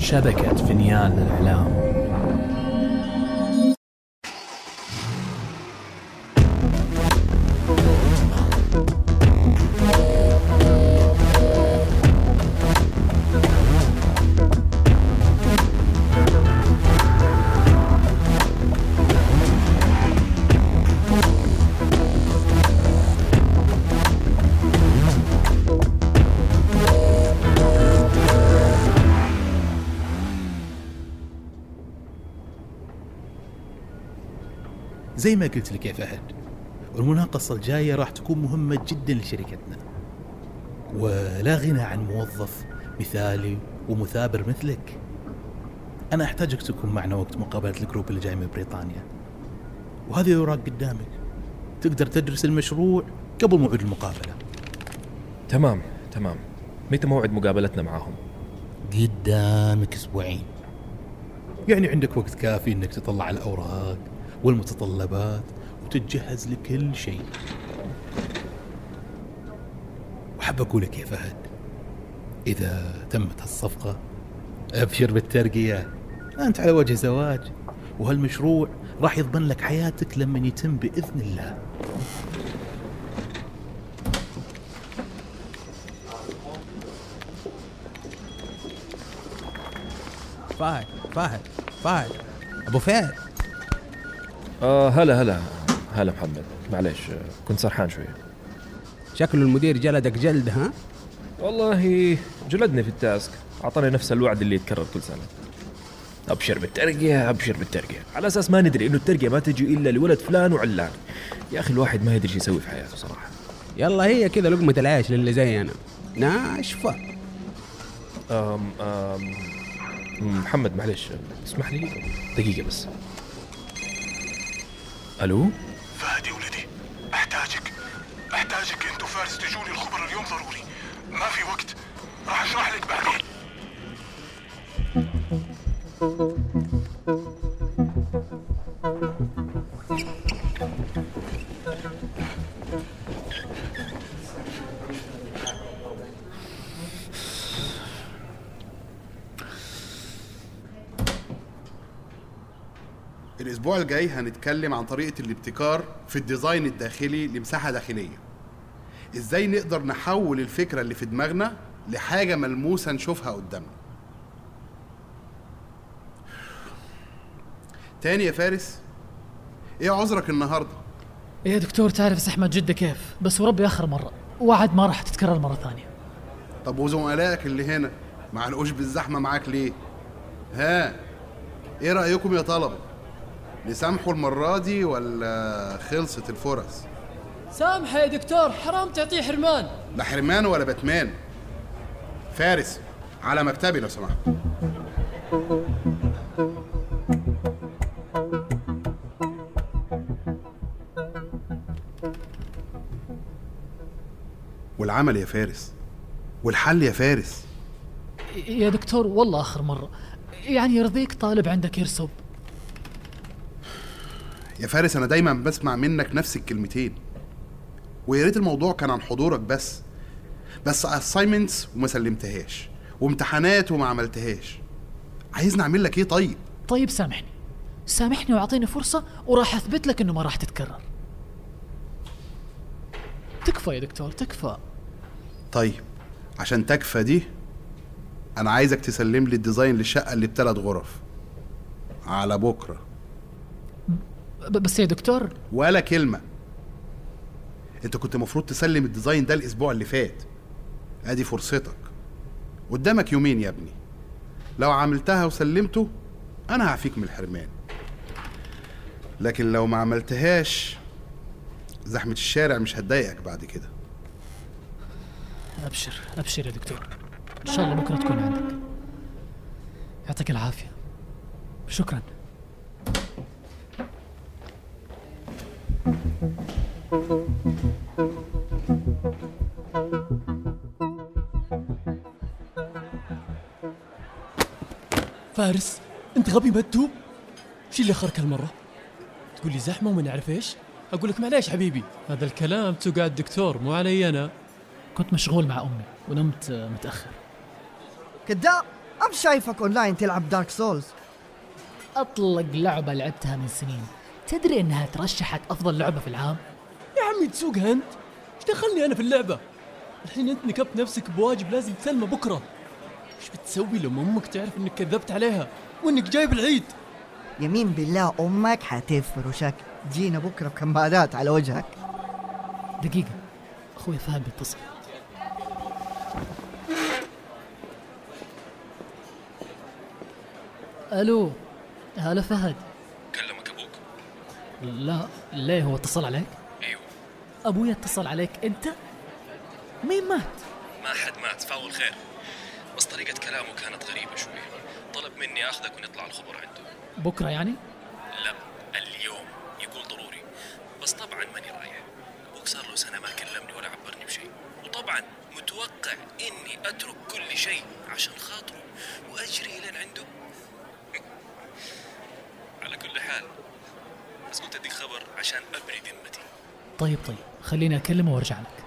شبكة فنيان الإعلام زي ما قلت لك يا فهد المناقصة الجاية راح تكون مهمة جدا لشركتنا. ولا غنى عن موظف مثالي ومثابر مثلك. أنا أحتاجك تكون معنا وقت مقابلة الجروب اللي جاي من بريطانيا. وهذه الأوراق قدامك. تقدر تدرس المشروع قبل موعد المقابلة. تمام تمام. متى موعد مقابلتنا معاهم؟ قدامك أسبوعين. يعني عندك وقت كافي إنك تطلع الأوراق. والمتطلبات وتتجهز لكل شيء. وحاب أقول لك يا فهد إذا تمت الصفقه أبشر بالترقية. أنت على وجه زواج وهالمشروع راح يضمن لك حياتك لما يتم بإذن الله. فهد فهد فهد أبو فهد. آه هلا هلا. هلا محمد. معليش كنت سرحان شوية شكله المدير جلدك جلد ها؟ والله جلدني في التاسك. أعطاني نفس الوعد اللي يتكرر كل سنة. أبشر بالترقية أبشر بالترقية. على أساس ما ندري إنه الترقية ما تجي إلا لولد فلان وعلان. يا أخي الواحد ما يدري شو يسوي في حياته صراحة. يلا هي كذا لقمة العيش للي زي أنا. ناشفة. أم أم محمد معليش. اسمح لي. دقيقة بس. ألو؟ فهد يا ولدي أحتاجك. أحتاجك انت وفارس تجوني الخبر اليوم ضروري. ما في وقت. راح أشرح لك بعدين. الأسبوع الجاي هنتكلم عن طريقة الابتكار في الديزاين الداخلي لمساحة داخلية. إزاي نقدر نحول الفكرة اللي في دماغنا لحاجة ملموسة نشوفها قدامنا؟ تاني يا فارس إيه عذرك النهارده؟ يا دكتور تعرف زحمة جدة كيف؟ بس وربي آخر مرة. وعد ما راح تتكرر مرة ثانية. طب وزملائك اللي هنا ما علقوش بالزحمة معاك ليه؟ ها؟ إيه رأيكم يا طلبة؟ نسامحوا المرة دي ولا خلصت الفرص؟ سامحه يا دكتور حرام تعطيه حرمان. لا حرمان ولا باتمان فارس على مكتبي لو سمحت. والعمل يا فارس. والحل يا فارس. يا دكتور والله آخر مرة. يعني يرضيك طالب عندك يرسب. يا فارس أنا دايما بسمع منك نفس الكلمتين. ويا ريت الموضوع كان عن حضورك بس. بس اساينمنتس وما سلمتهاش وامتحانات وما عملتهاش. عايزني أعمل لك إيه طيب؟ طيب سامحني. سامحني وأعطيني فرصة وراح أثبت لك إنه ما راح تتكرر. تكفى يا دكتور تكفى. طيب عشان تكفى دي أنا عايزك تسلم لي ال design للشقة اللي بثلاث غرف. على بكرة. بس يا دكتور. ولا كلمة. انت كنت المفروض تسلم ال design ده الأسبوع اللي فات. أدي فرصتك. قدامك يومين يا ابني. لو عملتها وسلمته أنا هعفيك من الحرمان. لكن لو ما عملتهاش زحمة الشارع مش هتضايقك بعد كده. أبشر أبشر يا دكتور. إن شاء الله بكرة تكون عندك. يعطيك العافية. شكرا. فارس. أنت غبي مدوب شو اللي اخرك هالمرة؟ تقول لي زحمة وما نعرف إيش؟ أقول لك معليش حبيبي. هذا الكلام تقعد الدكتور مو علي أنا. كنت مشغول مع أمي ونمت متأخر. كذاب أم شايفك أونلاين تلعب Dark Souls أطلق لعبة لعبتها من سنين. تدري إنها ترشحت أفضل لعبة في العام؟ يا عمي تسوقها انت إيش دخلني أنا في اللعبة؟ الحين أنت نكبت نفسك بواجب لازم تسلمه بكرة. إيش بتسوي لما أمك تعرف إنك كذبت عليها وإنك جايب العيد؟ يمين بالله أمك حتفرشك. جينا بكرة بكمادات على وجهك. دقيقة أخوي فهد بيتصل. ألو هلا فهد. كلمك أبوك. لا ليه هو اتصل عليك؟ أيوه. ابويا اتصل عليك أنت؟ مين مات؟ ما حد مات فاول خير. بس طريقة كلامه كانت غريبة شوي. طلب مني أخذك ونطلع الخبر عنده. بكرة يعني؟ لا اليوم. يقول ضروري. بس طبعا ماني رايح. أبوك صار له سنة ما كلمني ولا عبرني بشيء. وطبعا متوقع إني أترك كل شيء عشان خاطره وأجري لين عنده. على كل حال بس قلت أديك خبر عشان ابري ذمتي طيب طيب. خليني أكلمه وأرجع لك.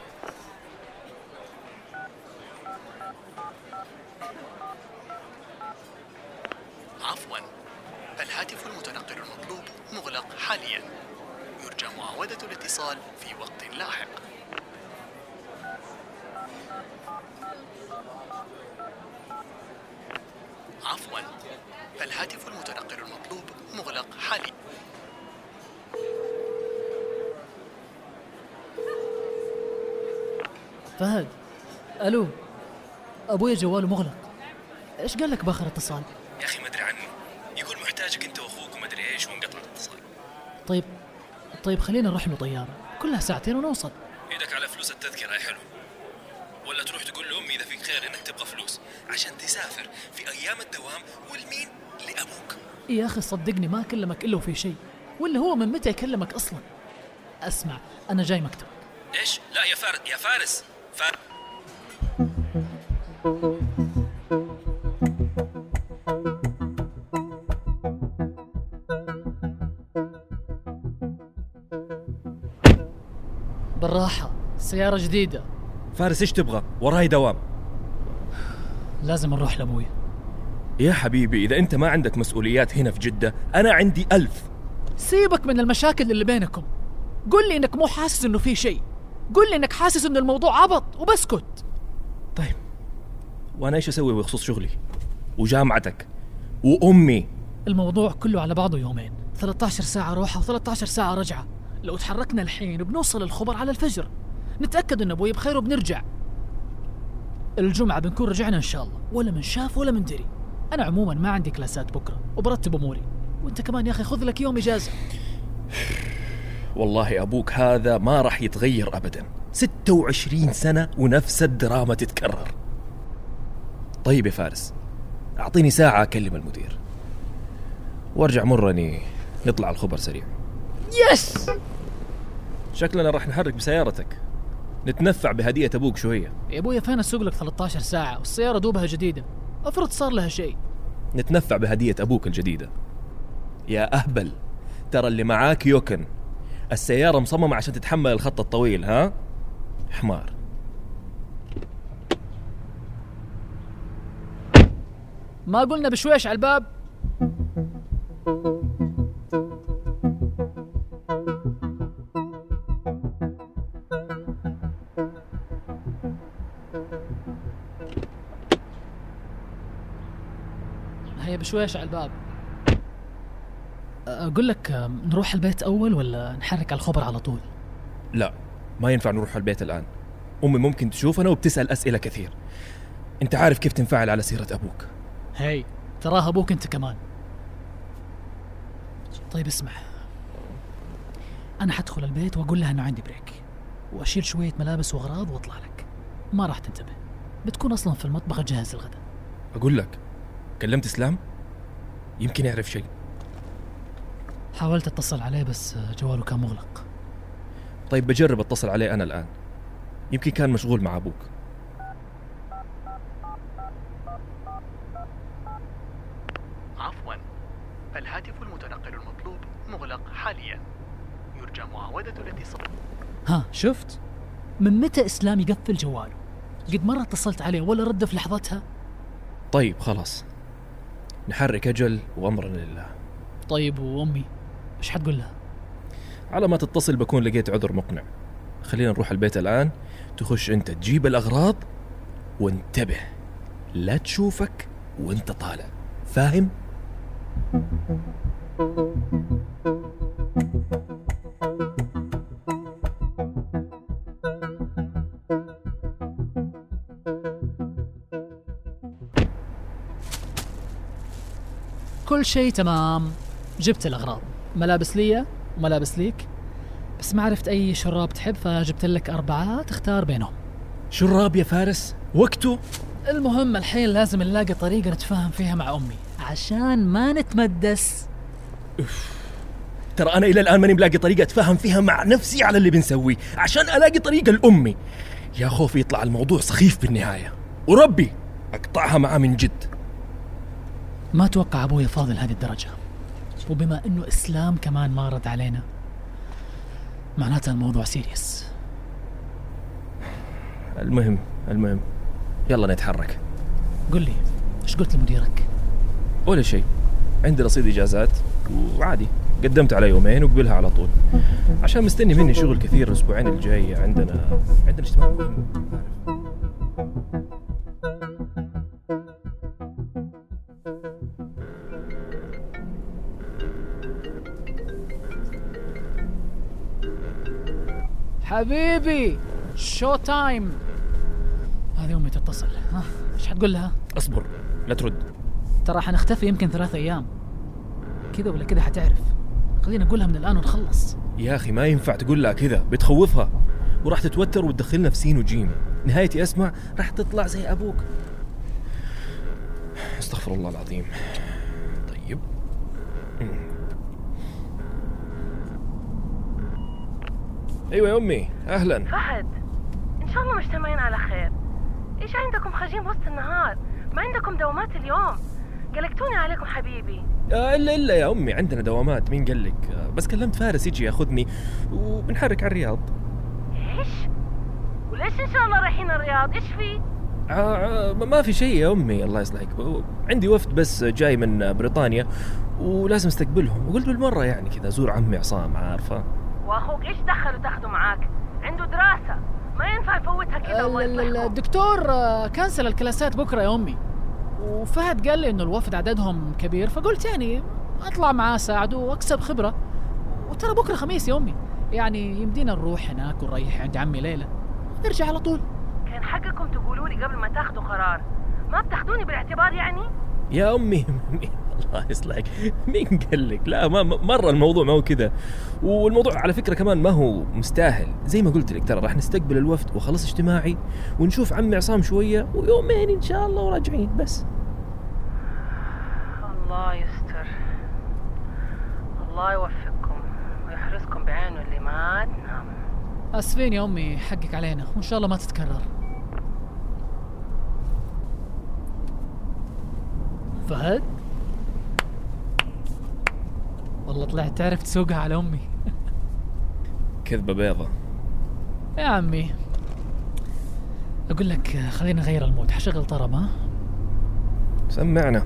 عفوا. الهاتف المتنقل المطلوب مغلق حاليا. يرجى معاودة الاتصال في وقت لاحق. عفوا. الهاتف المتنقل المطلوب مغلق حاليا. فهد. ألو. أبويا جواله مغلق. إيش قال لك بآخر اتصال؟ يا أخي ما طيب طيب خلينا نروح له طياره كلها ساعتين ونوصل. إيدك على فلوس التذكرة يا حلو. ولا تروح تقول لأمي إذا فيك خير إنك تبغى فلوس عشان تسافر في أيام الدوام والمين لأبوك. يا أخي صدقني ما كلمك إلا وفي شيء. ولا هو من متى يكلمك أصلا؟ أسمع أنا جاي مكتبك إيش؟ لا يا فارس يا فارس. فارس بالراحه سيارة جديدة. فارس إيش تبغى؟ وراي دوام. لازم نروح لابويا يا حبيبي إذا أنت ما عندك مسؤوليات هنا في جدة أنا عندي ألف. سيبك من المشاكل اللي بينكم. قل لي إنك مو حاسس إنه في شيء. قل لي إنك حاسس انه الموضوع عبط وبسكت. طيب وأنا إيش أسوي بخصوص شغلي؟ وجامعتك؟ وأمي؟ الموضوع كله على بعضه يومين. 13 ساعة روحة و13 ساعة رجعة. لو تحركنا الحين بنوصل الخبر على الفجر. نتأكد إن أبوي بخير وبنرجع. الجمعة بنكون رجعنا إن شاء الله ولا من شاف ولا من دري. أنا عموما ما عندي كلاسات بكرة وبرتب أموري. وأنت كمان يا أخي خذ لك يوم إجازة. والله أبوك هذا ما راح يتغير ابدا. 26 سنة ونفس الدراما تتكرر. طيب يا فارس أعطيني ساعة أكلم المدير. وارجع مرني نطلع الخبر سريع. يس! شكلنا راح نحرك بسيارتك. نتنفع بهدية أبوك شوية. يا ابويا فين أسوق لك 13 ساعة؟ والسيارة دوبها جديدة. افرض صار لها شيء. نتنفع بهدية أبوك الجديدة. يا أهبل. ترى اللي معاك يوكن. السيارة مصممة عشان تتحمل الخط الطويل ها؟ حمار. ما قلنا بشويش على الباب؟ بشويش على الباب. أقول لك نروح البيت أول ولا نحرك على الخبر على طول؟ لا ما ينفع نروح البيت الآن. أمي ممكن تشوفنا وبتسأل أسئلة كثير. أنت عارف كيف تنفعل على سيرة أبوك. هي تراه أبوك أنت كمان. طيب اسمع. أنا حدخل البيت وأقول لها إنه عندي بريك وأشيل شوية ملابس وأغراض وأطلع لك. ما راح تنتبه. بتكون أصلا في المطبخ اجهز الغداء. أقول لك كلمت إسلام؟ يمكن يعرف شيء. حاولت اتصل عليه بس جواله كان مغلق. طيب بجرب أتصل عليه أنا الآن. يمكن كان مشغول مع أبوك. عفوا. الهاتف المتنقل المطلوب مغلق حاليا. يرجى معاودة الاتصال. ها شفت؟ من متى إسلام يقفل جواله؟ قد مرة اتصلت عليه ولا رد في لحظتها؟ طيب خلاص. نحرك أجل وأمرنا لله. طيب وأمي إيش حتقول لها؟ على ما تتصل بكون لقيت عذر مقنع. خلينا نروح البيت الآن. تخش أنت تجيب الأغراض وانتبه. لا تشوفك وأنت طالع. فاهم؟ كل شيء تمام. جبت الأغراض. ملابس لي وملابس ليك. بس ما عرفت أي شراب تحب فجبت لك أربعة تختار بينهم. شراب يا فارس؟ وقته؟ المهم الحين لازم نلاقي طريقة نتفاهم فيها مع أمي عشان ما نتمدس. ترى أنا إلى الآن ماني ملاقي طريقة أتفاهم فيها مع نفسي على اللي بنسويه عشان ألاقي طريقة لأمي. يا خوفي يطلع الموضوع سخيف بالنهاية. وربي أقطعها معاه من جد. ما توقع أبوي فاضل هذه الدرجة. وبما إنه إسلام كمان ما رد علينا معناتها الموضوع سيريس. المهم المهم. يلا نتحرك. قل لي إيش قلت لمديرك؟ ولا شيء. عندي رصيد إجازات وعادي. قدمت على يومين وقبلها على طول. عشان مستني مني شغل كثير الأسبوعين الجاي عندنا عندنا اجتماع مهم. حبيبي شو تايم؟ هذه أمي تتصل. ها إيش حتقول لها؟ اصبر لا ترد. ترى حنختفي يمكن ثلاثة أيام. كذا ولا كذا حتعرف. خلينا نقولها من الآن ونخلص. يا أخي ما ينفع تقول لها كذا. بتخوفها. وراح تتوتر وتدخلنا في سين وجيم. نهايتي أسمع راح تطلع زي أبوك. استغفر الله العظيم طيب أيوه يا أمي أهلا. فهد إن شاء الله مجتمعين على خير. إيش عندكم خارجين بوسط النهار؟ ما عندكم دوامات اليوم؟ قلقتوني عليكم حبيبي. آه الا إلا يا أمي عندنا دوامات مين قال لك آه بس كلمت فارس يجي ياخذني وبنحرك على الرياض. إيش؟ وليش إن شاء الله رايحين الرياض؟ إيش في؟ آه ما في شيء يا أمي الله يصلحك. عندي وفد بس جاي من بريطانيا ولازم أستقبلهم. وقلت بالمرة يعني كذا ازور عمي عصام عارفة؟ واخوك إيش دخله تاخده معاك؟ عنده دراسة. ما ينفع يفوتها كذا ال- الله الدكتور آه، كنسل الكلاسات بكرة يا أمي. وفهد قال لي إنه الوفد عددهم كبير فقلت يعني أطلع معاه أساعده وأكسب خبرة. وترى بكرة خميس يا أمي. يعني يمدينا نروح هناك ونريح عند عمي ليلى. نرجع على طول. كان حقكم تقولوا لي قبل ما تاخذوا قرار. ما بتاخذوني بالاعتبار يعني؟ يا أمي. الله يصلحك مين قال لك؟ لا ما مرة الموضوع ما هو كذا. والموضوع على فكرة كمان ما هو مستاهل. زي ما قلت لك ترى راح نستقبل الوفد وخلص اجتماعي ونشوف عمي عصام شوية ويومين إن شاء الله وراجعين. بس. الله يستر. الله يوفقكم ويحرسكم بعينه اللي ما تنام آسفين يا أمي حقك علينا. وإن شاء الله ما تتكرر. فهد؟ والله طلعت تعرف تسوقها على أمي. كذبة بيضة. يا عمي. أقول لك خلينا نغير ال mood. حشغل طرب ها؟ سمعنا.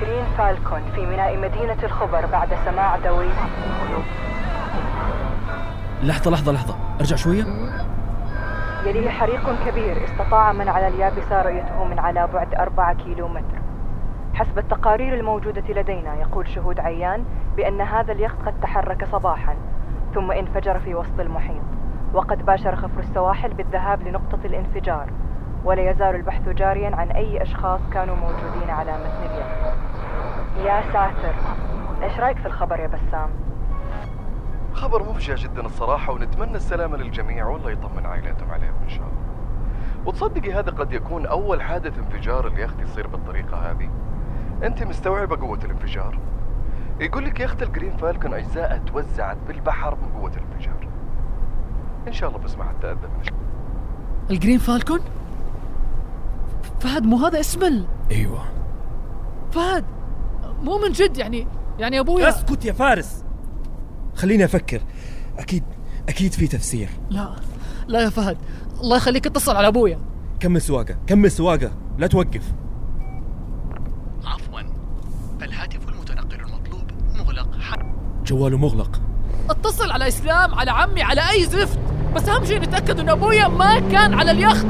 Green Falcon في ميناء مدينة الخبر بعد سماع دوي لحظة لحظة لحظة. ارجع شوية. يليه حريق كبير استطاع من على اليابسة رؤيته من على بعد أربعة كيلو متر حسب التقارير الموجودة لدينا يقول شهود عيان بأن هذا اليخت قد تحرك صباحا ثم انفجر في وسط المحيط. وقد باشر خفر السواحل بالذهاب لنقطة الانفجار. ولا يزال البحث جاريا عن أي أشخاص كانوا موجودين على متن اليخت. يا ساتر. إيش رأيك في الخبر يا بسام؟ خبر مفجع جدا الصراحة ونتمنى السلامة للجميع والله يطمن عائلاتهم عليهم إن شاء الله. وتصدقي هذا قد يكون أول حادث انفجار اليخت يصير بالطريقة هذه. أنت مستوعبة قوة الانفجار؟ يقول لك يخت ال Green Falcon أجزاء توزعت بالبحر من قوة الانفجار. إن شاء الله بس ما حد تأذى من الشيء. ال Green Falcon؟ فهد مو هذا اسم ال... أيوه. فهد مو من جد يعني يعني ابويا اسكت يا فارس. خليني أفكر. أكيد أكيد في تفسير. لا لا يا فهد. الله يخليك اتصل على أبويا. كمل سواقة كمل سواقة. لا توقف. عفوا. الهاتف المتنقل المطلوب مغلق. حاليا جواله مغلق. اتصل على إسلام على عمي على أي زفت. بس أهم شيء نتأكد إن أبويا ما كان على اليخت.